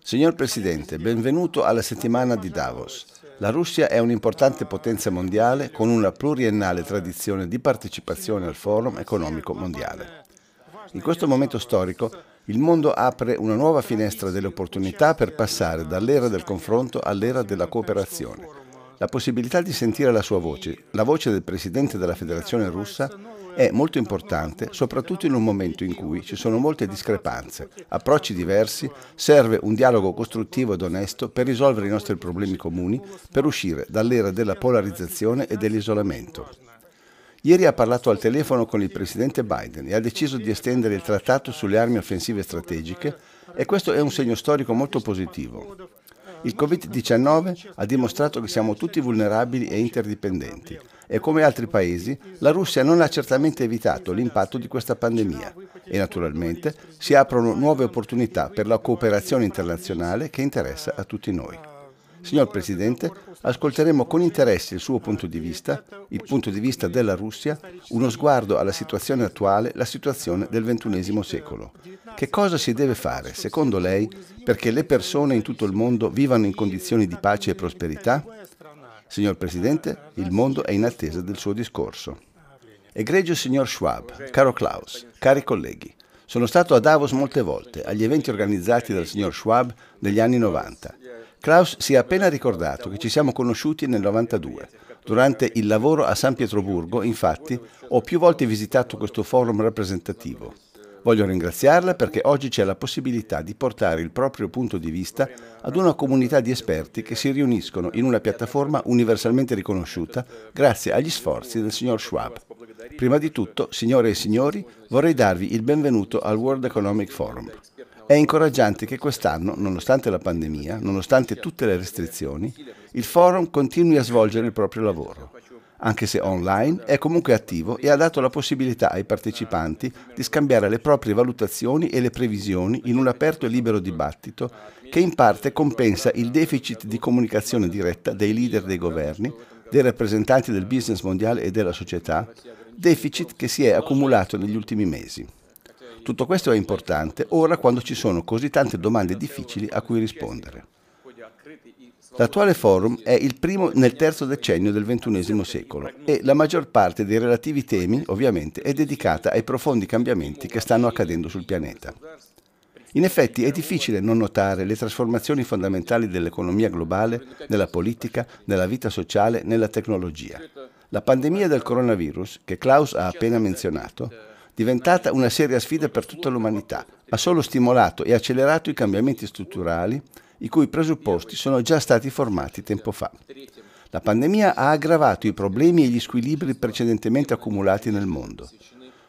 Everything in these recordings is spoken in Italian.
Signor Presidente, benvenuto alla settimana di Davos. La Russia è un'importante potenza mondiale con una pluriennale tradizione di partecipazione al Forum economico mondiale. In questo momento storico il mondo apre una nuova finestra delle opportunità per passare dall'era del confronto all'era della cooperazione. La possibilità di sentire la sua voce, la voce del Presidente della Federazione russa, è molto importante, soprattutto in un momento in cui ci sono molte discrepanze, approcci diversi, serve un dialogo costruttivo ed onesto per risolvere i nostri problemi comuni, per uscire dall'era della polarizzazione e dell'isolamento. Ieri ha parlato al telefono con il presidente Biden e ha deciso di estendere il trattato sulle armi offensive strategiche e questo è un segno storico molto positivo. Il Covid-19 ha dimostrato che siamo tutti vulnerabili e interdipendenti e come altri paesi la Russia non ha certamente evitato l'impatto di questa pandemia e naturalmente si aprono nuove opportunità per la cooperazione internazionale che interessa a tutti noi. Signor Presidente, ascolteremo con interesse il suo punto di vista, il punto di vista della Russia, uno sguardo alla situazione attuale, la situazione del XXI secolo. Che cosa si deve fare, secondo lei, perché le persone in tutto il mondo vivano in condizioni di pace e prosperità? Signor Presidente, il mondo è in attesa del suo discorso. Egregio signor Schwab, caro Klaus, cari colleghi, sono stato a Davos molte volte, agli eventi organizzati dal signor Schwab negli anni 90. Klaus si è appena ricordato che ci siamo conosciuti nel 92. Durante il lavoro a San Pietroburgo, infatti, ho più volte visitato questo forum rappresentativo. Voglio ringraziarla perché oggi c'è la possibilità di portare il proprio punto di vista ad una comunità di esperti che si riuniscono in una piattaforma universalmente riconosciuta grazie agli sforzi del signor Schwab. Prima di tutto, signore e signori, vorrei darvi il benvenuto al World Economic Forum. È incoraggiante che quest'anno, nonostante la pandemia, nonostante tutte le restrizioni, il forum continui a svolgere il proprio lavoro anche se online, è comunque attivo e ha dato la possibilità ai partecipanti di scambiare le proprie valutazioni e le previsioni in un aperto e libero dibattito che in parte compensa il deficit di comunicazione diretta dei leader dei governi, dei rappresentanti del business mondiale e della società, deficit che si è accumulato negli ultimi mesi. Tutto questo è importante ora quando ci sono così tante domande difficili a cui rispondere. L'attuale forum è il primo nel terzo decennio del XXI secolo e la maggior parte dei relativi temi, ovviamente, è dedicata ai profondi cambiamenti che stanno accadendo sul pianeta. In effetti è difficile non notare le trasformazioni fondamentali dell'economia globale, nella politica, nella vita sociale, nella tecnologia. La pandemia del coronavirus, che Klaus ha appena menzionato, diventata una seria sfida per tutta l'umanità, ha solo stimolato e accelerato i cambiamenti strutturali i cui presupposti sono già stati formati tempo fa. La pandemia ha aggravato i problemi e gli squilibri precedentemente accumulati nel mondo.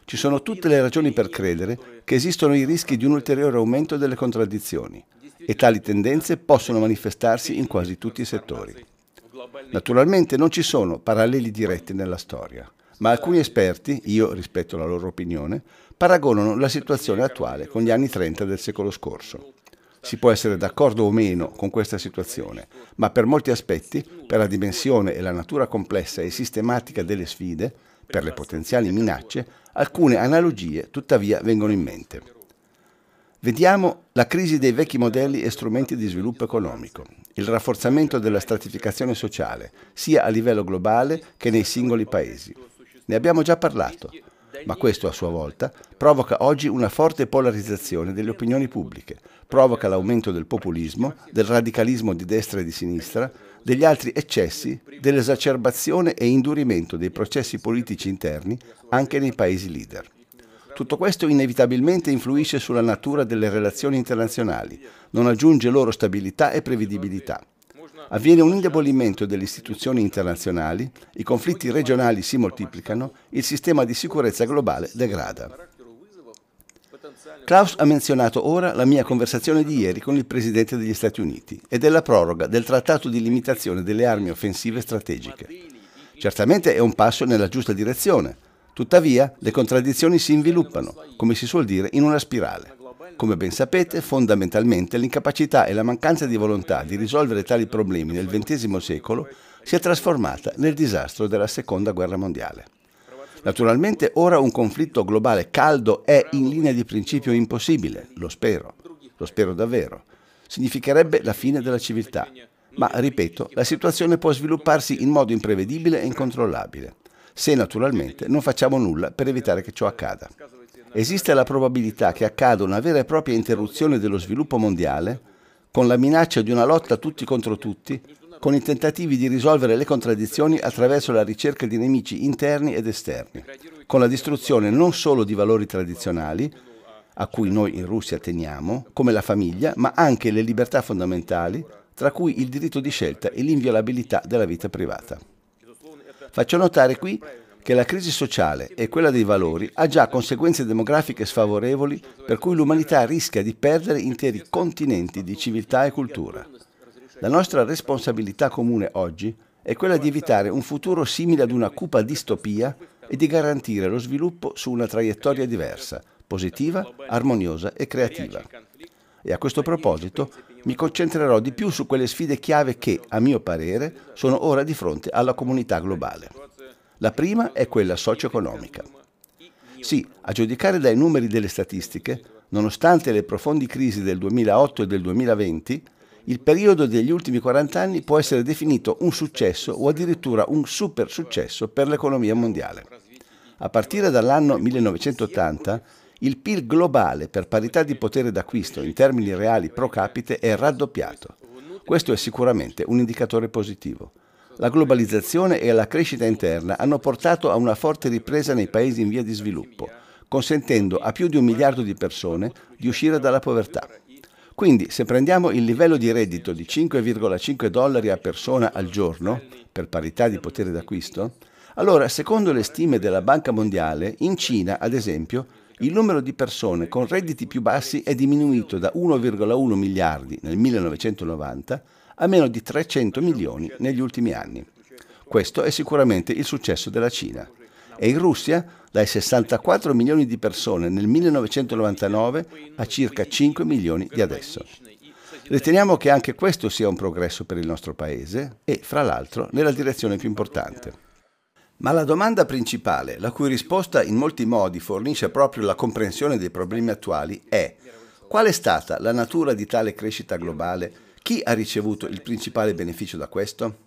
Ci sono tutte le ragioni per credere che esistono i rischi di un ulteriore aumento delle contraddizioni e tali tendenze possono manifestarsi in quasi tutti i settori. Naturalmente non ci sono paralleli diretti nella storia, ma alcuni esperti, io rispetto la loro opinione, paragonano la situazione attuale con gli anni 30 del secolo scorso. Si può essere d'accordo o meno con questa situazione, ma per molti aspetti, per la dimensione e la natura complessa e sistematica delle sfide, per le potenziali minacce, alcune analogie tuttavia vengono in mente. Vediamo la crisi dei vecchi modelli e strumenti di sviluppo economico, il rafforzamento della stratificazione sociale, sia a livello globale che nei singoli paesi. Ne abbiamo già parlato, ma questo a sua volta provoca oggi una forte polarizzazione delle opinioni pubbliche, provoca l'aumento del populismo, del radicalismo di destra e di sinistra, degli altri eccessi, dell'esacerbazione e indurimento dei processi politici interni anche nei paesi leader. Tutto questo inevitabilmente influisce sulla natura delle relazioni internazionali, non aggiunge loro stabilità e prevedibilità. Avviene un indebolimento delle istituzioni internazionali, i conflitti regionali si moltiplicano, il sistema di sicurezza globale degrada. Klaus ha menzionato ora la mia conversazione di ieri con il Presidente degli Stati Uniti e della proroga del trattato di limitazione delle armi offensive strategiche. Certamente è un passo nella giusta direzione, tuttavia le contraddizioni si inviluppano, come si suol dire, in una spirale. Come ben sapete, fondamentalmente l'incapacità e la mancanza di volontà di risolvere tali problemi nel XX secolo si è trasformata nel disastro della Seconda Guerra Mondiale. Naturalmente ora un conflitto globale caldo è in linea di principio impossibile, lo spero, lo spero davvero. significherebbe la fine della civiltà. Ma, ripeto, la situazione può svilupparsi in modo imprevedibile e incontrollabile, se naturalmente non facciamo nulla per evitare che ciò accada. Esiste la probabilità che accada una vera e propria interruzione dello sviluppo mondiale, con la minaccia di una lotta tutti contro tutti, con i tentativi di risolvere le contraddizioni attraverso la ricerca di nemici interni ed esterni, con la distruzione non solo di valori tradizionali, a cui noi in Russia teniamo, come la famiglia, ma anche le libertà fondamentali, tra cui il diritto di scelta e l'inviolabilità della vita privata. Faccio notare qui che la crisi sociale e quella dei valori ha già conseguenze demografiche sfavorevoli per cui l'umanità rischia di perdere interi continenti di civiltà e cultura. La nostra responsabilità comune oggi è quella di evitare un futuro simile ad una cupa distopia e di garantire lo sviluppo su una traiettoria diversa, positiva, armoniosa e creativa. E a questo proposito mi concentrerò di più su quelle sfide chiave che, a mio parere, sono ora di fronte alla comunità globale. La prima è quella socio-economica. Sì, a giudicare dai numeri delle statistiche, nonostante le profondi crisi del 2008 e del 2020, il periodo degli ultimi 40 anni può essere definito un successo o addirittura un super successo per l'economia mondiale. A partire dall'anno 1980, il PIL globale per parità di potere d'acquisto in termini reali pro capite è raddoppiato. Questo è sicuramente un indicatore positivo. La globalizzazione e la crescita interna hanno portato a una forte ripresa nei paesi in via di sviluppo, consentendo a più di un miliardo di persone di uscire dalla povertà. Quindi, se prendiamo il livello di reddito di 5,5 dollari a persona al giorno, per parità di potere d'acquisto, allora, secondo le stime della Banca Mondiale, in Cina, ad esempio, il numero di persone con redditi più bassi è diminuito da 1,1 miliardi nel 1990 a meno di 300 milioni negli ultimi anni. Questo è sicuramente il successo della Cina. E in Russia, dai 64 milioni di persone nel 1999 a circa 5 milioni di adesso. Riteniamo che anche questo sia un progresso per il nostro Paese e, fra l'altro, nella direzione più importante. Ma la domanda principale, la cui risposta in molti modi fornisce proprio la comprensione dei problemi attuali, è qual è stata la natura di tale crescita globale? Chi ha ricevuto il principale beneficio da questo?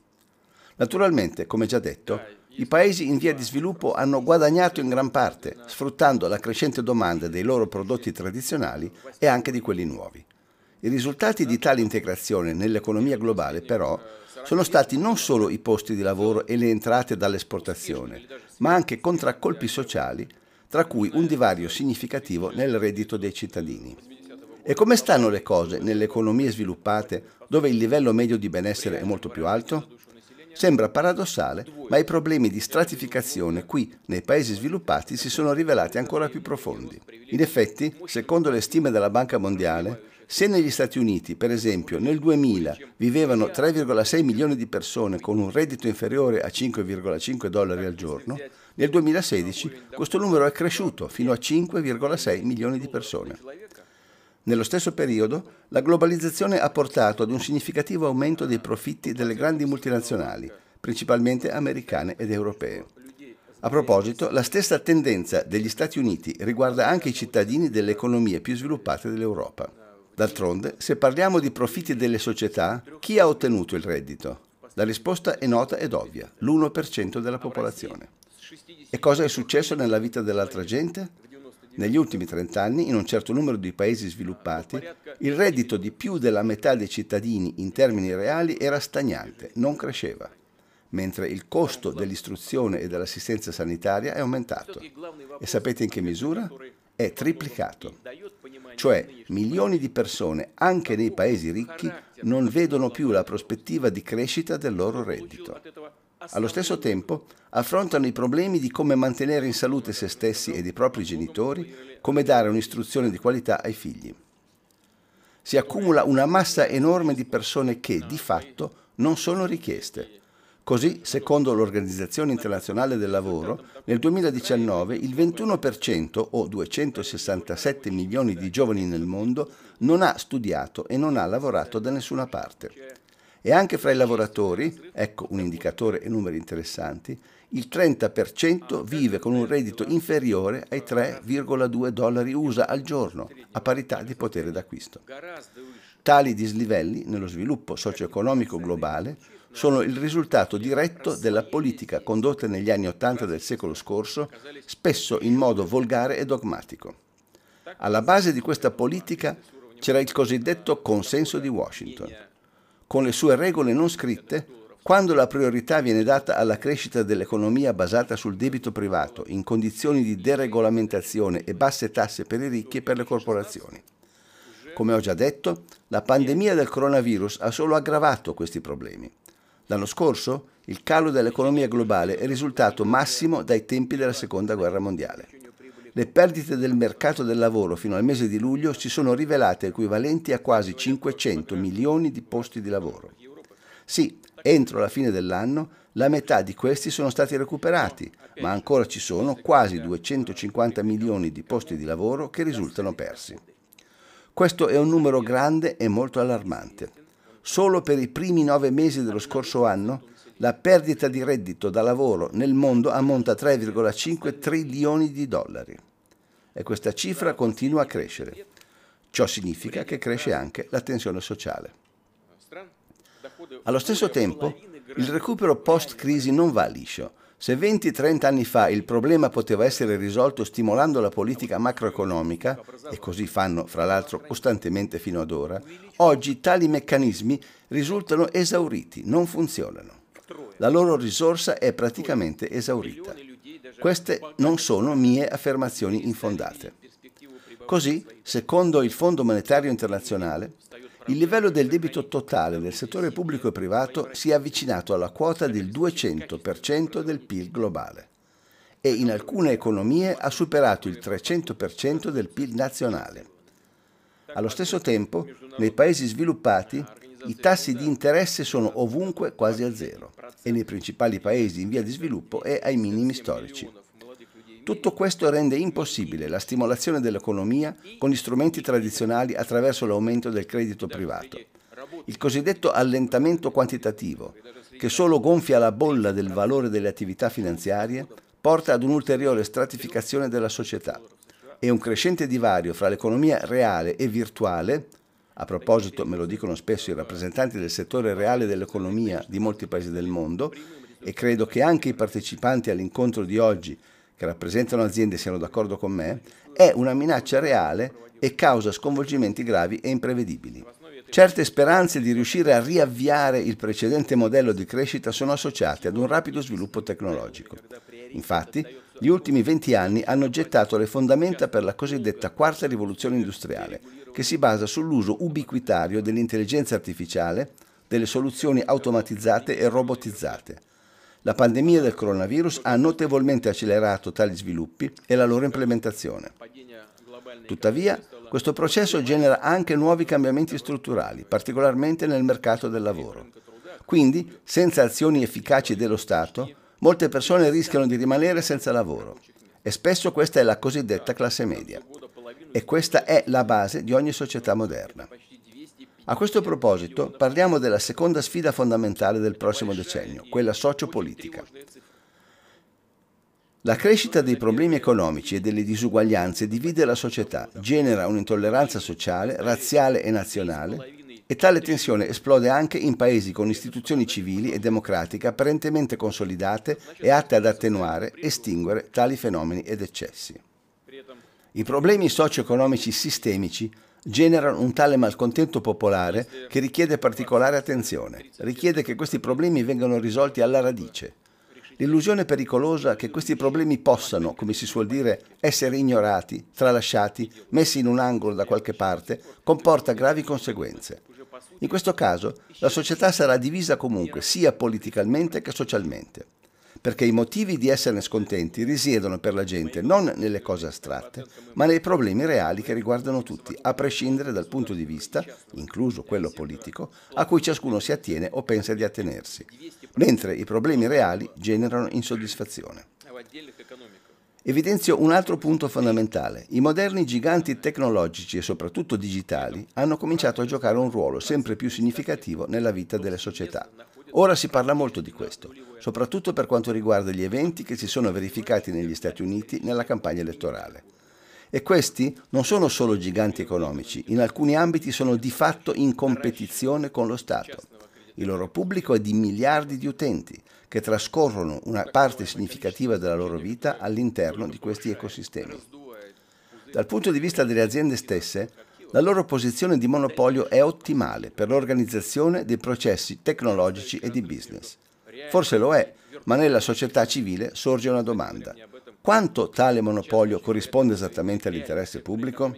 Naturalmente, come già detto, i paesi in via di sviluppo hanno guadagnato in gran parte, sfruttando la crescente domanda dei loro prodotti tradizionali e anche di quelli nuovi. I risultati di tale integrazione nell'economia globale, però, sono stati non solo i posti di lavoro e le entrate dall'esportazione, ma anche contraccolpi sociali, tra cui un divario significativo nel reddito dei cittadini. E come stanno le cose nelle economie sviluppate dove il livello medio di benessere è molto più alto? Sembra paradossale, ma i problemi di stratificazione qui nei paesi sviluppati si sono rivelati ancora più profondi. In effetti, secondo le stime della Banca Mondiale, se negli Stati Uniti, per esempio, nel 2000 vivevano 3,6 milioni di persone con un reddito inferiore a 5,5 dollari al giorno, nel 2016 questo numero è cresciuto fino a 5,6 milioni di persone. Nello stesso periodo, la globalizzazione ha portato ad un significativo aumento dei profitti delle grandi multinazionali, principalmente americane ed europee. A proposito, la stessa tendenza degli Stati Uniti riguarda anche i cittadini delle economie più sviluppate dell'Europa. D'altronde, se parliamo di profitti delle società, chi ha ottenuto il reddito? La risposta è nota ed ovvia, l'1% della popolazione. E cosa è successo nella vita dell'altra gente? Negli ultimi 30 anni, in un certo numero di paesi sviluppati, il reddito di più della metà dei cittadini in termini reali era stagnante, non cresceva, mentre il costo dell'istruzione e dell'assistenza sanitaria è aumentato. E sapete in che misura? È triplicato. Cioè milioni di persone, anche nei paesi ricchi, non vedono più la prospettiva di crescita del loro reddito. Allo stesso tempo affrontano i problemi di come mantenere in salute se stessi ed i propri genitori, come dare un'istruzione di qualità ai figli. Si accumula una massa enorme di persone che, di fatto, non sono richieste Così, secondo l'Organizzazione Internazionale del Lavoro, nel 2019 il 21% o 267 milioni di giovani nel mondo non ha studiato e non ha lavorato da nessuna parte. E anche fra i lavoratori, ecco un indicatore e numeri interessanti, il 30% vive con un reddito inferiore ai 3,2 dollari USA al giorno, a parità di potere d'acquisto. Tali dislivelli nello sviluppo socio-economico globale sono il risultato diretto della politica condotta negli anni Ottanta del secolo scorso, spesso in modo volgare e dogmatico. Alla base di questa politica c'era il cosiddetto consenso di Washington. Con le sue regole non scritte, quando la priorità viene data alla crescita dell'economia basata sul debito privato in condizioni di deregolamentazione e basse tasse per i ricchi e per le corporazioni. Come ho già detto, la pandemia del coronavirus ha solo aggravato questi problemi. L'anno scorso il calo dell'economia globale è risultato massimo dai tempi della Seconda Guerra Mondiale. Le perdite del mercato del lavoro fino al mese di luglio si sono rivelate equivalenti a quasi 500 milioni di posti di lavoro. Sì, entro la fine dell'anno la metà di questi sono stati recuperati, ma ancora ci sono quasi 250 milioni di posti di lavoro che risultano persi. Questo è un numero grande e molto allarmante. Solo per i primi nove mesi dello scorso anno la perdita di reddito da lavoro nel mondo ammonta a 3,5 trilioni di dollari. E questa cifra continua a crescere. Ciò significa che cresce anche la tensione sociale. Allo stesso tempo, il recupero post-crisi non va liscio se 20-30 anni fa il problema poteva essere risolto stimolando la politica macroeconomica, e così fanno fra l'altro costantemente fino ad ora, oggi tali meccanismi risultano esauriti, non funzionano. La loro risorsa è praticamente esaurita. Queste non sono mie affermazioni infondate. Così, secondo il Fondo Monetario Internazionale, il livello del debito totale del settore pubblico e privato si è avvicinato alla quota del 200% del PIL globale e in alcune economie ha superato il 300% del PIL nazionale. Allo stesso tempo, nei paesi sviluppati, i tassi di interesse sono ovunque quasi a zero e nei principali paesi in via di sviluppo è ai minimi storici. Tutto questo rende impossibile la stimolazione dell'economia con gli strumenti tradizionali attraverso l'aumento del credito privato. Il cosiddetto allentamento quantitativo, che solo gonfia la bolla del valore delle attività finanziarie, porta ad un'ulteriore stratificazione della società e un crescente divario fra l'economia reale e virtuale, a proposito me lo dicono spesso i rappresentanti del settore reale dell'economia di molti paesi del mondo, e credo che anche i partecipanti all'incontro di oggi che rappresentano aziende siano d'accordo con me, è una minaccia reale e causa sconvolgimenti gravi e imprevedibili. Certe speranze di riuscire a riavviare il precedente modello di crescita sono associate ad un rapido sviluppo tecnologico. Infatti, gli ultimi 20 anni hanno gettato le fondamenta per la cosiddetta quarta rivoluzione industriale, che si basa sull'uso ubiquitario dell'intelligenza artificiale, delle soluzioni automatizzate e robotizzate, la pandemia del coronavirus ha notevolmente accelerato tali sviluppi e la loro implementazione. Tuttavia, questo processo genera anche nuovi cambiamenti strutturali, particolarmente nel mercato del lavoro. Quindi, senza azioni efficaci dello Stato, molte persone rischiano di rimanere senza lavoro e spesso questa è la cosiddetta classe media. E questa è la base di ogni società moderna. A questo proposito parliamo della seconda sfida fondamentale del prossimo decennio, quella sociopolitica. La crescita dei problemi economici e delle disuguaglianze divide la società, genera un'intolleranza sociale, razziale e nazionale e tale tensione esplode anche in paesi con istituzioni civili e democratiche apparentemente consolidate e atte ad attenuare, estinguere tali fenomeni ed eccessi. I problemi socio-economici sistemici generano un tale malcontento popolare che richiede particolare attenzione, richiede che questi problemi vengano risolti alla radice. L'illusione pericolosa che questi problemi possano, come si suol dire, essere ignorati, tralasciati, messi in un angolo da qualche parte, comporta gravi conseguenze. In questo caso la società sarà divisa comunque, sia politicamente che socialmente perché i motivi di esserne scontenti risiedono per la gente non nelle cose astratte, ma nei problemi reali che riguardano tutti, a prescindere dal punto di vista, incluso quello politico, a cui ciascuno si attiene o pensa di attenersi, mentre i problemi reali generano insoddisfazione. Evidenzio un altro punto fondamentale. I moderni giganti tecnologici e soprattutto digitali hanno cominciato a giocare un ruolo sempre più significativo nella vita delle società. Ora si parla molto di questo, soprattutto per quanto riguarda gli eventi che si sono verificati negli Stati Uniti nella campagna elettorale. E questi non sono solo giganti economici, in alcuni ambiti sono di fatto in competizione con lo Stato. Il loro pubblico è di miliardi di utenti che trascorrono una parte significativa della loro vita all'interno di questi ecosistemi. Dal punto di vista delle aziende stesse, la loro posizione di monopolio è ottimale per l'organizzazione dei processi tecnologici e di business. Forse lo è, ma nella società civile sorge una domanda. Quanto tale monopolio corrisponde esattamente all'interesse pubblico?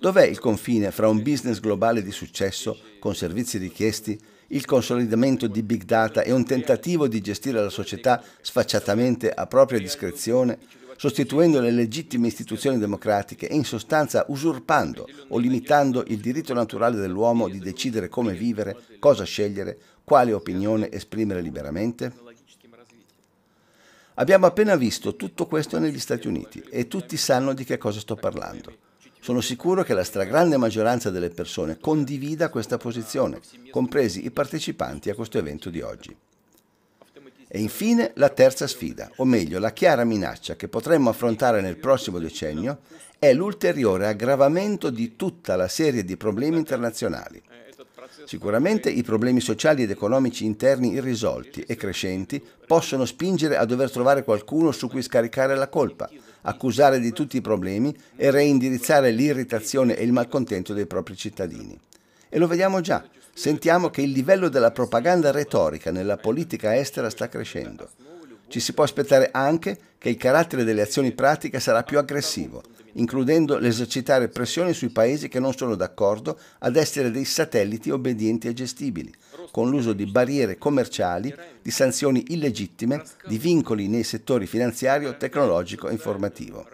Dov'è il confine fra un business globale di successo, con servizi richiesti, il consolidamento di big data e un tentativo di gestire la società sfacciatamente a propria discrezione, sostituendo le legittime istituzioni democratiche e in sostanza usurpando o limitando il diritto naturale dell'uomo di decidere come vivere, cosa scegliere, quale opinione esprimere liberamente? Abbiamo appena visto tutto questo negli Stati Uniti e tutti sanno di che cosa sto parlando. Sono sicuro che la stragrande maggioranza delle persone condivida questa posizione, compresi i partecipanti a questo evento di oggi. E infine la terza sfida, o meglio la chiara minaccia che potremmo affrontare nel prossimo decennio, è l'ulteriore aggravamento di tutta la serie di problemi internazionali. Sicuramente i problemi sociali ed economici interni irrisolti e crescenti possono spingere a dover trovare qualcuno su cui scaricare la colpa, accusare di tutti i problemi e reindirizzare l'irritazione e il malcontento dei propri cittadini. E lo vediamo già. Sentiamo che il livello della propaganda retorica nella politica estera sta crescendo. Ci si può aspettare anche che il carattere delle azioni pratiche sarà più aggressivo, includendo l'esercitare pressioni sui paesi che non sono d'accordo ad essere dei satelliti obbedienti e gestibili, con l'uso di barriere commerciali, di sanzioni illegittime, di vincoli nei settori finanziario, tecnologico e informativo.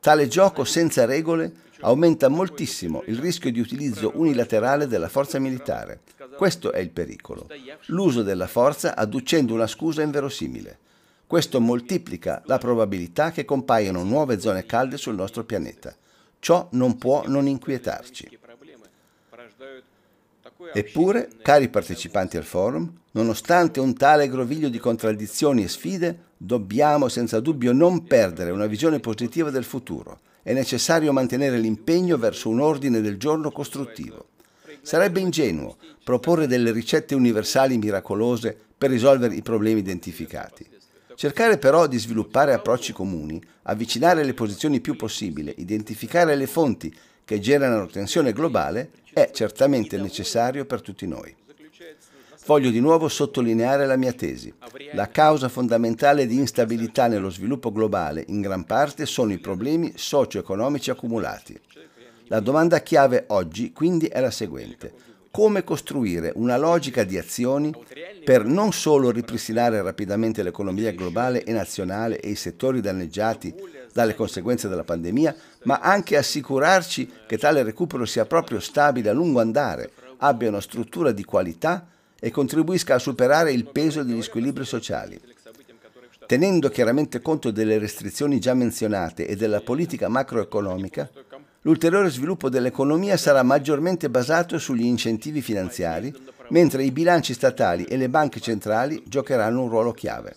Tale gioco senza regole aumenta moltissimo il rischio di utilizzo unilaterale della forza militare. Questo è il pericolo. L'uso della forza adducendo una scusa inverosimile. Questo moltiplica la probabilità che compaiano nuove zone calde sul nostro pianeta. Ciò non può non inquietarci. Eppure, cari partecipanti al forum, nonostante un tale groviglio di contraddizioni e sfide, dobbiamo senza dubbio non perdere una visione positiva del futuro. È necessario mantenere l'impegno verso un ordine del giorno costruttivo. Sarebbe ingenuo proporre delle ricette universali miracolose per risolvere i problemi identificati. Cercare però di sviluppare approcci comuni, avvicinare le posizioni più possibile, identificare le fonti che generano tensione globale è certamente necessario per tutti noi. Voglio di nuovo sottolineare la mia tesi. La causa fondamentale di instabilità nello sviluppo globale in gran parte sono i problemi socio-economici accumulati. La domanda chiave oggi quindi è la seguente. Come costruire una logica di azioni per non solo ripristinare rapidamente l'economia globale e nazionale e i settori danneggiati dalle conseguenze della pandemia, ma anche assicurarci che tale recupero sia proprio stabile a lungo andare, abbia una struttura di qualità e contribuisca a superare il peso degli squilibri sociali. Tenendo chiaramente conto delle restrizioni già menzionate e della politica macroeconomica, l'ulteriore sviluppo dell'economia sarà maggiormente basato sugli incentivi finanziari, mentre i bilanci statali e le banche centrali giocheranno un ruolo chiave.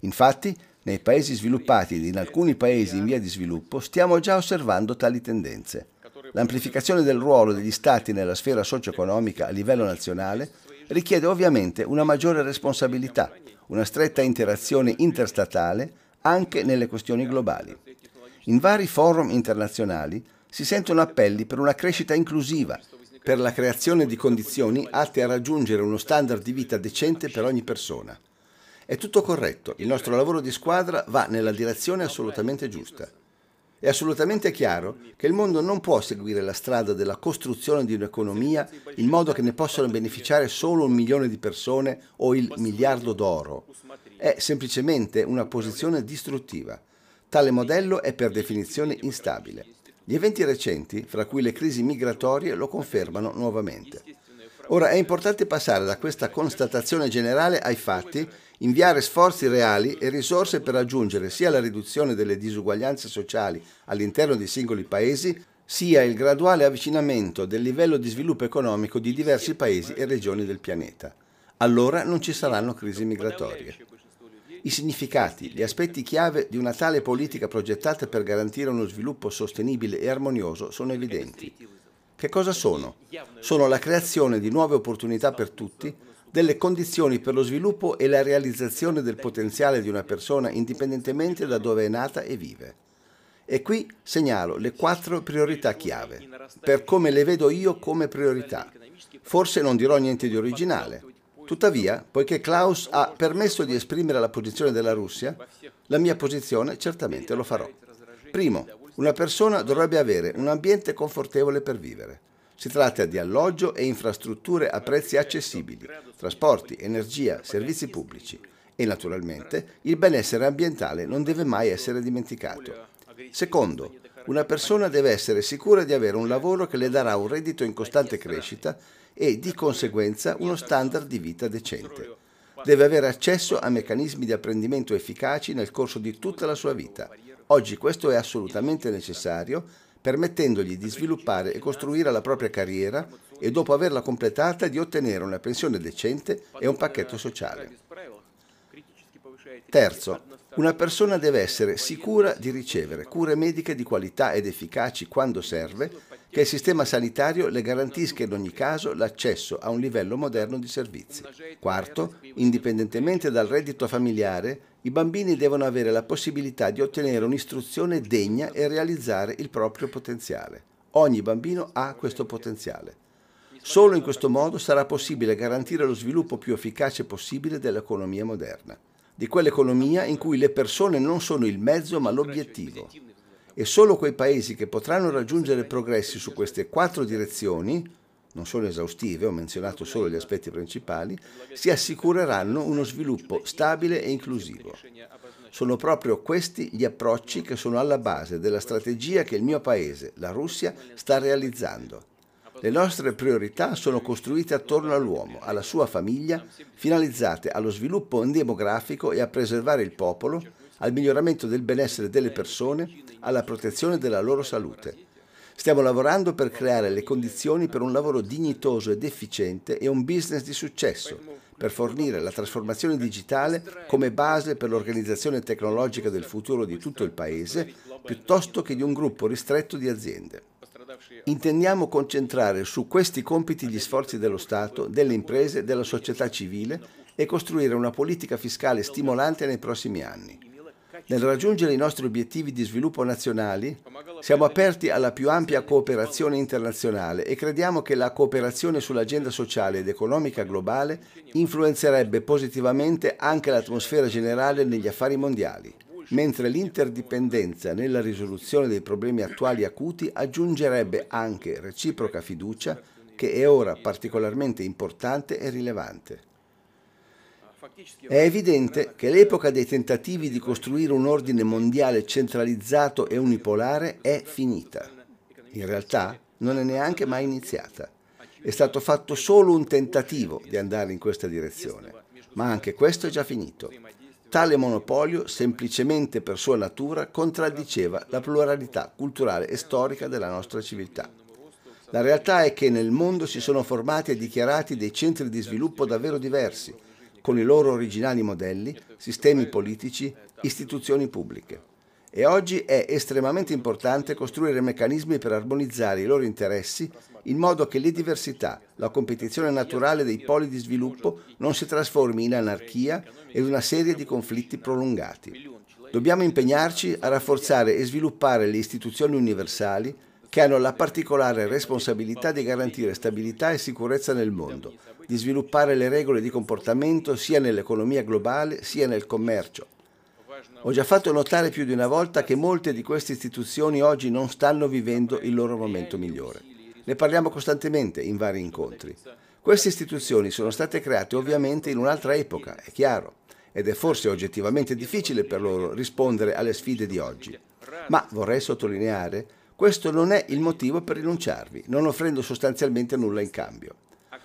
Infatti, nei paesi sviluppati ed in alcuni paesi in via di sviluppo stiamo già osservando tali tendenze. L'amplificazione del ruolo degli Stati nella sfera socio-economica a livello nazionale richiede ovviamente una maggiore responsabilità, una stretta interazione interstatale anche nelle questioni globali. In vari forum internazionali si sentono appelli per una crescita inclusiva, per la creazione di condizioni atte a raggiungere uno standard di vita decente per ogni persona. È tutto corretto, il nostro lavoro di squadra va nella direzione assolutamente giusta. È assolutamente chiaro che il mondo non può seguire la strada della costruzione di un'economia in modo che ne possano beneficiare solo un milione di persone o il miliardo d'oro. È semplicemente una posizione distruttiva. Tale modello è per definizione instabile. Gli eventi recenti, fra cui le crisi migratorie, lo confermano nuovamente. Ora è importante passare da questa constatazione generale ai fatti inviare sforzi reali e risorse per raggiungere sia la riduzione delle disuguaglianze sociali all'interno dei singoli paesi, sia il graduale avvicinamento del livello di sviluppo economico di diversi paesi e regioni del pianeta. Allora non ci saranno crisi migratorie. I significati, gli aspetti chiave di una tale politica progettata per garantire uno sviluppo sostenibile e armonioso sono evidenti. Che cosa sono? Sono la creazione di nuove opportunità per tutti, delle condizioni per lo sviluppo e la realizzazione del potenziale di una persona indipendentemente da dove è nata e vive. E qui segnalo le quattro priorità chiave, per come le vedo io come priorità. Forse non dirò niente di originale. Tuttavia, poiché Klaus ha permesso di esprimere la posizione della Russia, la mia posizione certamente lo farò. Primo, una persona dovrebbe avere un ambiente confortevole per vivere. Si tratta di alloggio e infrastrutture a prezzi accessibili, trasporti, energia, servizi pubblici e naturalmente il benessere ambientale non deve mai essere dimenticato. Secondo, una persona deve essere sicura di avere un lavoro che le darà un reddito in costante crescita e di conseguenza uno standard di vita decente. Deve avere accesso a meccanismi di apprendimento efficaci nel corso di tutta la sua vita. Oggi questo è assolutamente necessario permettendogli di sviluppare e costruire la propria carriera e dopo averla completata di ottenere una pensione decente e un pacchetto sociale. Terzo, una persona deve essere sicura di ricevere cure mediche di qualità ed efficaci quando serve, che il sistema sanitario le garantisca in ogni caso l'accesso a un livello moderno di servizi. Quarto, indipendentemente dal reddito familiare, i bambini devono avere la possibilità di ottenere un'istruzione degna e realizzare il proprio potenziale. Ogni bambino ha questo potenziale. Solo in questo modo sarà possibile garantire lo sviluppo più efficace possibile dell'economia moderna, di quell'economia in cui le persone non sono il mezzo ma l'obiettivo. E solo quei paesi che potranno raggiungere progressi su queste quattro direzioni, non sono esaustive, ho menzionato solo gli aspetti principali, si assicureranno uno sviluppo stabile e inclusivo. Sono proprio questi gli approcci che sono alla base della strategia che il mio paese, la Russia, sta realizzando. Le nostre priorità sono costruite attorno all'uomo, alla sua famiglia, finalizzate allo sviluppo demografico e a preservare il popolo, al miglioramento del benessere delle persone, alla protezione della loro salute. Stiamo lavorando per creare le condizioni per un lavoro dignitoso ed efficiente e un business di successo, per fornire la trasformazione digitale come base per l'organizzazione tecnologica del futuro di tutto il Paese, piuttosto che di un gruppo ristretto di aziende. Intendiamo concentrare su questi compiti gli sforzi dello Stato, delle imprese, della società civile e costruire una politica fiscale stimolante nei prossimi anni. Nel raggiungere i nostri obiettivi di sviluppo nazionali, siamo aperti alla più ampia cooperazione internazionale e crediamo che la cooperazione sull'agenda sociale ed economica globale influenzerebbe positivamente anche l'atmosfera generale negli affari mondiali, mentre l'interdipendenza nella risoluzione dei problemi attuali acuti aggiungerebbe anche reciproca fiducia che è ora particolarmente importante e rilevante. È evidente che l'epoca dei tentativi di costruire un ordine mondiale centralizzato e unipolare è finita. In realtà non è neanche mai iniziata. È stato fatto solo un tentativo di andare in questa direzione, ma anche questo è già finito. Tale monopolio, semplicemente per sua natura, contraddiceva la pluralità culturale e storica della nostra civiltà. La realtà è che nel mondo si sono formati e dichiarati dei centri di sviluppo davvero diversi, con i loro originali modelli, sistemi politici, istituzioni pubbliche. E oggi è estremamente importante costruire meccanismi per armonizzare i loro interessi in modo che le diversità, la competizione naturale dei poli di sviluppo non si trasformi in anarchia ed una serie di conflitti prolungati. Dobbiamo impegnarci a rafforzare e sviluppare le istituzioni universali che hanno la particolare responsabilità di garantire stabilità e sicurezza nel mondo, di sviluppare le regole di comportamento sia nell'economia globale sia nel commercio. Ho già fatto notare più di una volta che molte di queste istituzioni oggi non stanno vivendo il loro momento migliore. Ne parliamo costantemente in vari incontri. Queste istituzioni sono state create ovviamente in un'altra epoca, è chiaro, ed è forse oggettivamente difficile per loro rispondere alle sfide di oggi. Ma vorrei sottolineare questo non è il motivo per rinunciarvi, non offrendo sostanzialmente nulla in cambio.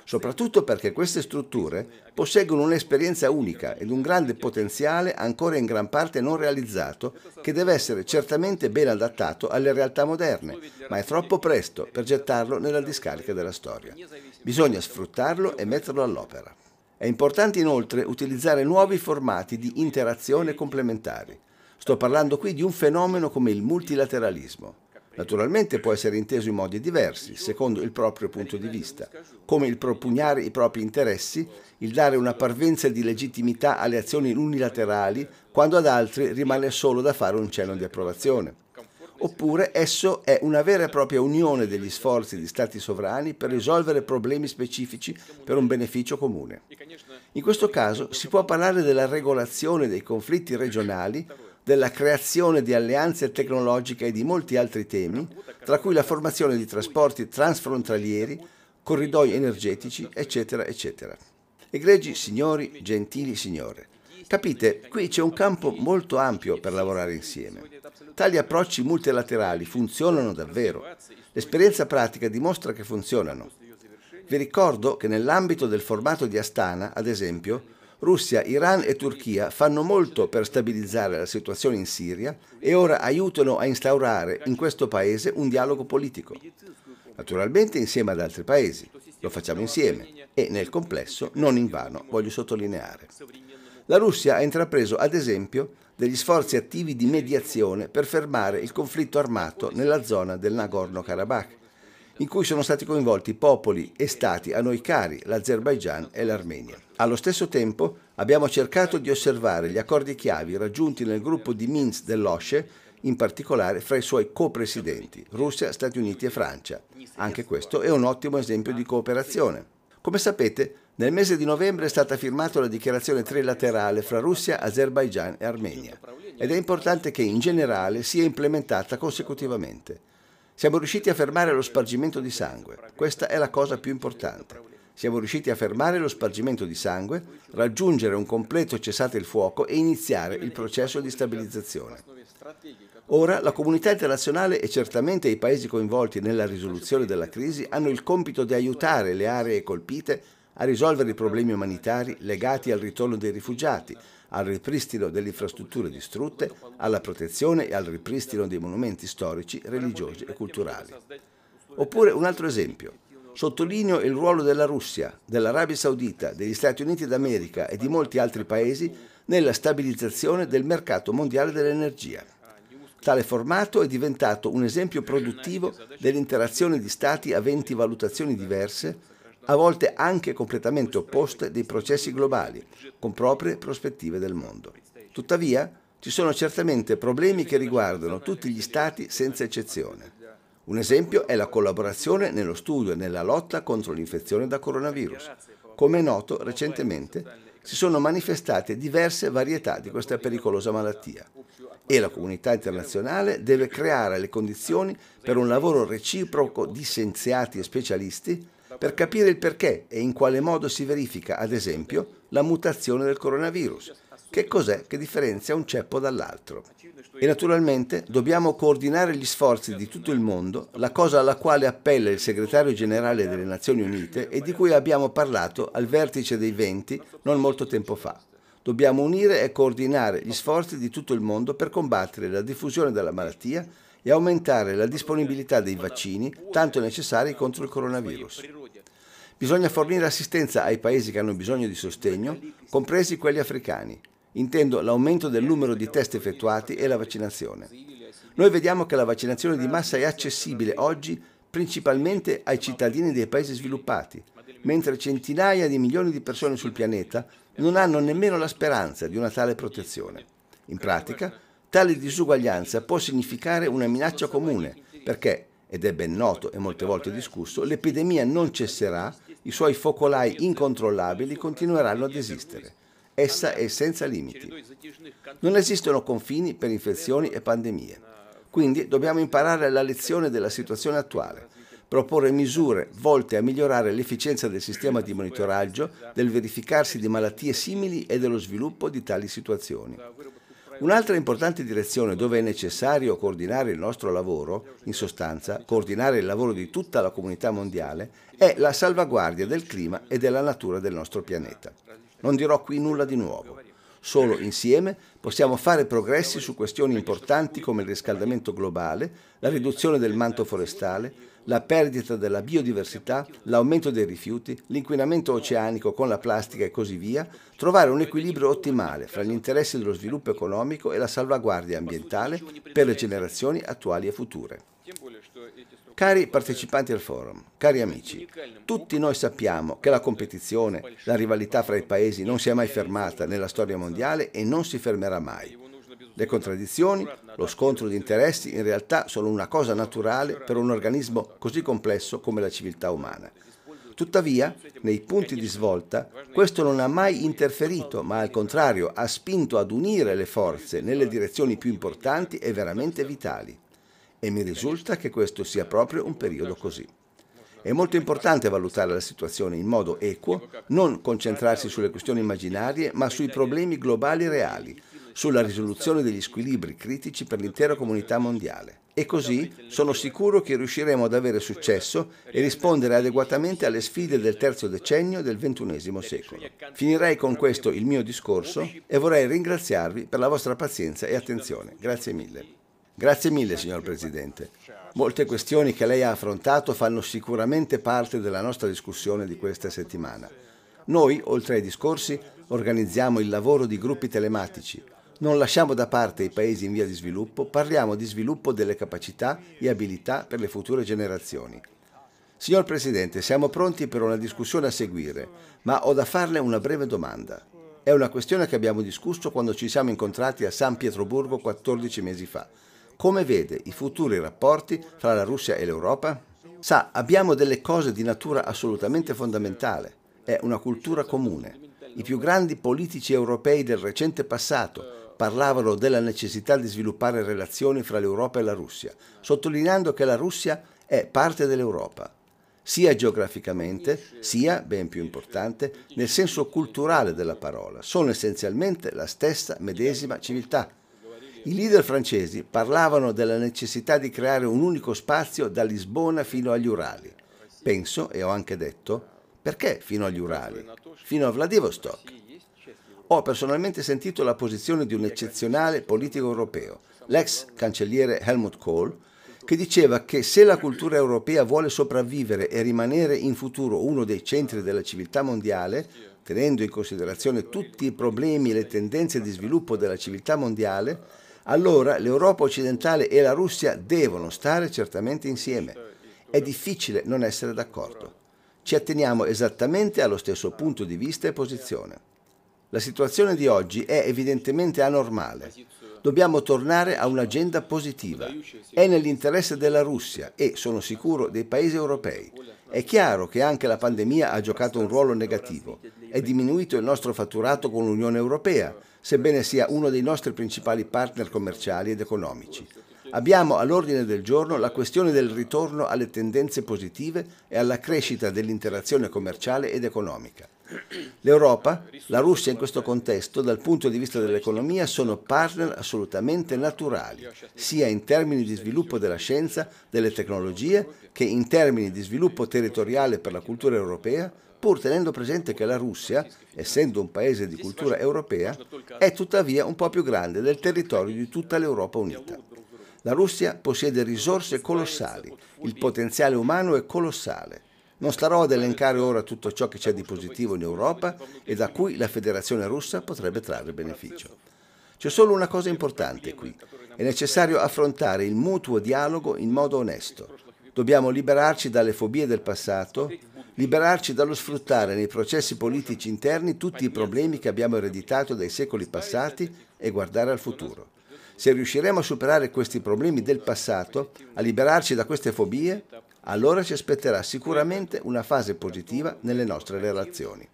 Soprattutto perché queste strutture posseggono un'esperienza unica ed un grande potenziale ancora in gran parte non realizzato che deve essere certamente ben adattato alle realtà moderne, ma è troppo presto per gettarlo nella discarica della storia. Bisogna sfruttarlo e metterlo all'opera. È importante inoltre utilizzare nuovi formati di interazione complementari. Sto parlando qui di un fenomeno come il multilateralismo. Naturalmente può essere inteso in modi diversi, secondo il proprio punto di vista, come il propugnare i propri interessi, il dare una parvenza di legittimità alle azioni unilaterali, quando ad altri rimane solo da fare un cenno di approvazione. Oppure esso è una vera e propria unione degli sforzi di Stati sovrani per risolvere problemi specifici per un beneficio comune. In questo caso si può parlare della regolazione dei conflitti regionali, della creazione di alleanze tecnologiche e di molti altri temi, tra cui la formazione di trasporti transfrontalieri, corridoi energetici, eccetera, eccetera. Egregi signori, gentili signore, capite, qui c'è un campo molto ampio per lavorare insieme. Tali approcci multilaterali funzionano davvero. L'esperienza pratica dimostra che funzionano. Vi ricordo che nell'ambito del formato di Astana, ad esempio, Russia, Iran e Turchia fanno molto per stabilizzare la situazione in Siria e ora aiutano a instaurare in questo paese un dialogo politico. Naturalmente insieme ad altri paesi. Lo facciamo insieme e nel complesso, non in vano, voglio sottolineare. La Russia ha intrapreso, ad esempio, degli sforzi attivi di mediazione per fermare il conflitto armato nella zona del Nagorno-Karabakh, in cui sono stati coinvolti popoli e stati a noi cari, l'Azerbaigian e l'Armenia. Allo stesso tempo abbiamo cercato di osservare gli accordi chiavi raggiunti nel gruppo di Minsk dell'OSCE, in particolare fra i suoi co-presidenti, Russia, Stati Uniti e Francia. Anche questo è un ottimo esempio di cooperazione. Come sapete, nel mese di novembre è stata firmata la dichiarazione trilaterale fra Russia, Azerbaigian e Armenia ed è importante che in generale sia implementata consecutivamente. Siamo riusciti a fermare lo spargimento di sangue, questa è la cosa più importante. Siamo riusciti a fermare lo spargimento di sangue, raggiungere un completo cessate il fuoco e iniziare il processo di stabilizzazione. Ora la comunità internazionale e certamente i paesi coinvolti nella risoluzione della crisi hanno il compito di aiutare le aree colpite a risolvere i problemi umanitari legati al ritorno dei rifugiati, al ripristino delle infrastrutture distrutte, alla protezione e al ripristino dei monumenti storici, religiosi e culturali. Oppure un altro esempio. Sottolineo il ruolo della Russia, dell'Arabia Saudita, degli Stati Uniti d'America e di molti altri paesi nella stabilizzazione del mercato mondiale dell'energia. Tale formato è diventato un esempio produttivo dell'interazione di Stati aventi valutazioni diverse a volte anche completamente opposte dei processi globali, con proprie prospettive del mondo. Tuttavia, ci sono certamente problemi che riguardano tutti gli Stati senza eccezione. Un esempio è la collaborazione nello studio e nella lotta contro l'infezione da coronavirus. Come è noto, recentemente si sono manifestate diverse varietà di questa pericolosa malattia e la comunità internazionale deve creare le condizioni per un lavoro reciproco di scienziati e specialisti per capire il perché e in quale modo si verifica, ad esempio, la mutazione del coronavirus. Che cos'è che differenzia un ceppo dall'altro? E naturalmente dobbiamo coordinare gli sforzi di tutto il mondo, la cosa alla quale appella il segretario generale delle Nazioni Unite e di cui abbiamo parlato al vertice dei 20 non molto tempo fa. Dobbiamo unire e coordinare gli sforzi di tutto il mondo per combattere la diffusione della malattia e aumentare la disponibilità dei vaccini tanto necessari contro il coronavirus. Bisogna fornire assistenza ai paesi che hanno bisogno di sostegno, compresi quelli africani. Intendo l'aumento del numero di test effettuati e la vaccinazione. Noi vediamo che la vaccinazione di massa è accessibile oggi principalmente ai cittadini dei paesi sviluppati, mentre centinaia di milioni di persone sul pianeta non hanno nemmeno la speranza di una tale protezione. In pratica, tale disuguaglianza può significare una minaccia comune, perché, ed è ben noto e molte volte discusso, l'epidemia non cesserà i suoi focolai incontrollabili continueranno ad esistere. Essa è senza limiti. Non esistono confini per infezioni e pandemie. Quindi dobbiamo imparare la lezione della situazione attuale, proporre misure volte a migliorare l'efficienza del sistema di monitoraggio, del verificarsi di malattie simili e dello sviluppo di tali situazioni. Un'altra importante direzione dove è necessario coordinare il nostro lavoro, in sostanza coordinare il lavoro di tutta la comunità mondiale, è la salvaguardia del clima e della natura del nostro pianeta. Non dirò qui nulla di nuovo. Solo insieme possiamo fare progressi su questioni importanti come il riscaldamento globale, la riduzione del manto forestale, la perdita della biodiversità, l'aumento dei rifiuti, l'inquinamento oceanico con la plastica e così via, trovare un equilibrio ottimale fra gli interessi dello sviluppo economico e la salvaguardia ambientale per le generazioni attuali e future. Cari partecipanti al forum, cari amici, tutti noi sappiamo che la competizione, la rivalità fra i paesi non si è mai fermata nella storia mondiale e non si fermerà mai. Le contraddizioni, lo scontro di interessi in realtà sono una cosa naturale per un organismo così complesso come la civiltà umana. Tuttavia, nei punti di svolta, questo non ha mai interferito, ma al contrario ha spinto ad unire le forze nelle direzioni più importanti e veramente vitali. E mi risulta che questo sia proprio un periodo così. È molto importante valutare la situazione in modo equo, non concentrarsi sulle questioni immaginarie, ma sui problemi globali reali, sulla risoluzione degli squilibri critici per l'intera comunità mondiale. E così sono sicuro che riusciremo ad avere successo e rispondere adeguatamente alle sfide del terzo decennio del XXI secolo. Finirei con questo il mio discorso e vorrei ringraziarvi per la vostra pazienza e attenzione. Grazie mille. Grazie mille, signor Presidente. Molte questioni che lei ha affrontato fanno sicuramente parte della nostra discussione di questa settimana. Noi, oltre ai discorsi, organizziamo il lavoro di gruppi telematici, non lasciamo da parte i paesi in via di sviluppo, parliamo di sviluppo delle capacità e abilità per le future generazioni. Signor Presidente, siamo pronti per una discussione a seguire, ma ho da farle una breve domanda. È una questione che abbiamo discusso quando ci siamo incontrati a San Pietroburgo 14 mesi fa. Come vede i futuri rapporti fra la Russia e l'Europa? Sa, abbiamo delle cose di natura assolutamente fondamentale. È una cultura comune. I più grandi politici europei del recente passato, parlavano della necessità di sviluppare relazioni fra l'Europa e la Russia, sottolineando che la Russia è parte dell'Europa, sia geograficamente, sia, ben più importante, nel senso culturale della parola. Sono essenzialmente la stessa medesima civiltà. I leader francesi parlavano della necessità di creare un unico spazio da Lisbona fino agli Urali. Penso, e ho anche detto, perché fino agli Urali? Fino a Vladivostok ho personalmente sentito la posizione di un eccezionale politico europeo, l'ex cancelliere Helmut Kohl, che diceva che se la cultura europea vuole sopravvivere e rimanere in futuro uno dei centri della civiltà mondiale, tenendo in considerazione tutti i problemi e le tendenze di sviluppo della civiltà mondiale, allora l'Europa occidentale e la Russia devono stare certamente insieme. È difficile non essere d'accordo. Ci atteniamo esattamente allo stesso punto di vista e posizione. La situazione di oggi è evidentemente anormale. Dobbiamo tornare a un'agenda positiva. È nell'interesse della Russia e, sono sicuro, dei paesi europei. È chiaro che anche la pandemia ha giocato un ruolo negativo. È diminuito il nostro fatturato con l'Unione Europea, sebbene sia uno dei nostri principali partner commerciali ed economici. Abbiamo all'ordine del giorno la questione del ritorno alle tendenze positive e alla crescita dell'interazione commerciale ed economica. L'Europa, la Russia in questo contesto, dal punto di vista dell'economia, sono partner assolutamente naturali, sia in termini di sviluppo della scienza, delle tecnologie, che in termini di sviluppo territoriale per la cultura europea, pur tenendo presente che la Russia, essendo un paese di cultura europea, è tuttavia un po' più grande del territorio di tutta l'Europa unita. La Russia possiede risorse colossali, il potenziale umano è colossale. Non starò ad elencare ora tutto ciò che c'è di positivo in Europa e da cui la Federazione russa potrebbe trarre beneficio. C'è solo una cosa importante qui. È necessario affrontare il mutuo dialogo in modo onesto. Dobbiamo liberarci dalle fobie del passato, liberarci dallo sfruttare nei processi politici interni tutti i problemi che abbiamo ereditato dai secoli passati e guardare al futuro. Se riusciremo a superare questi problemi del passato, a liberarci da queste fobie, allora ci aspetterà sicuramente una fase positiva nelle nostre relazioni.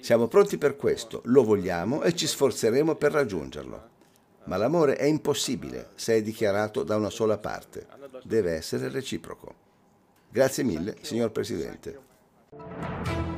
Siamo pronti per questo, lo vogliamo e ci sforzeremo per raggiungerlo. Ma l'amore è impossibile se è dichiarato da una sola parte. Deve essere reciproco. Grazie mille, signor Presidente.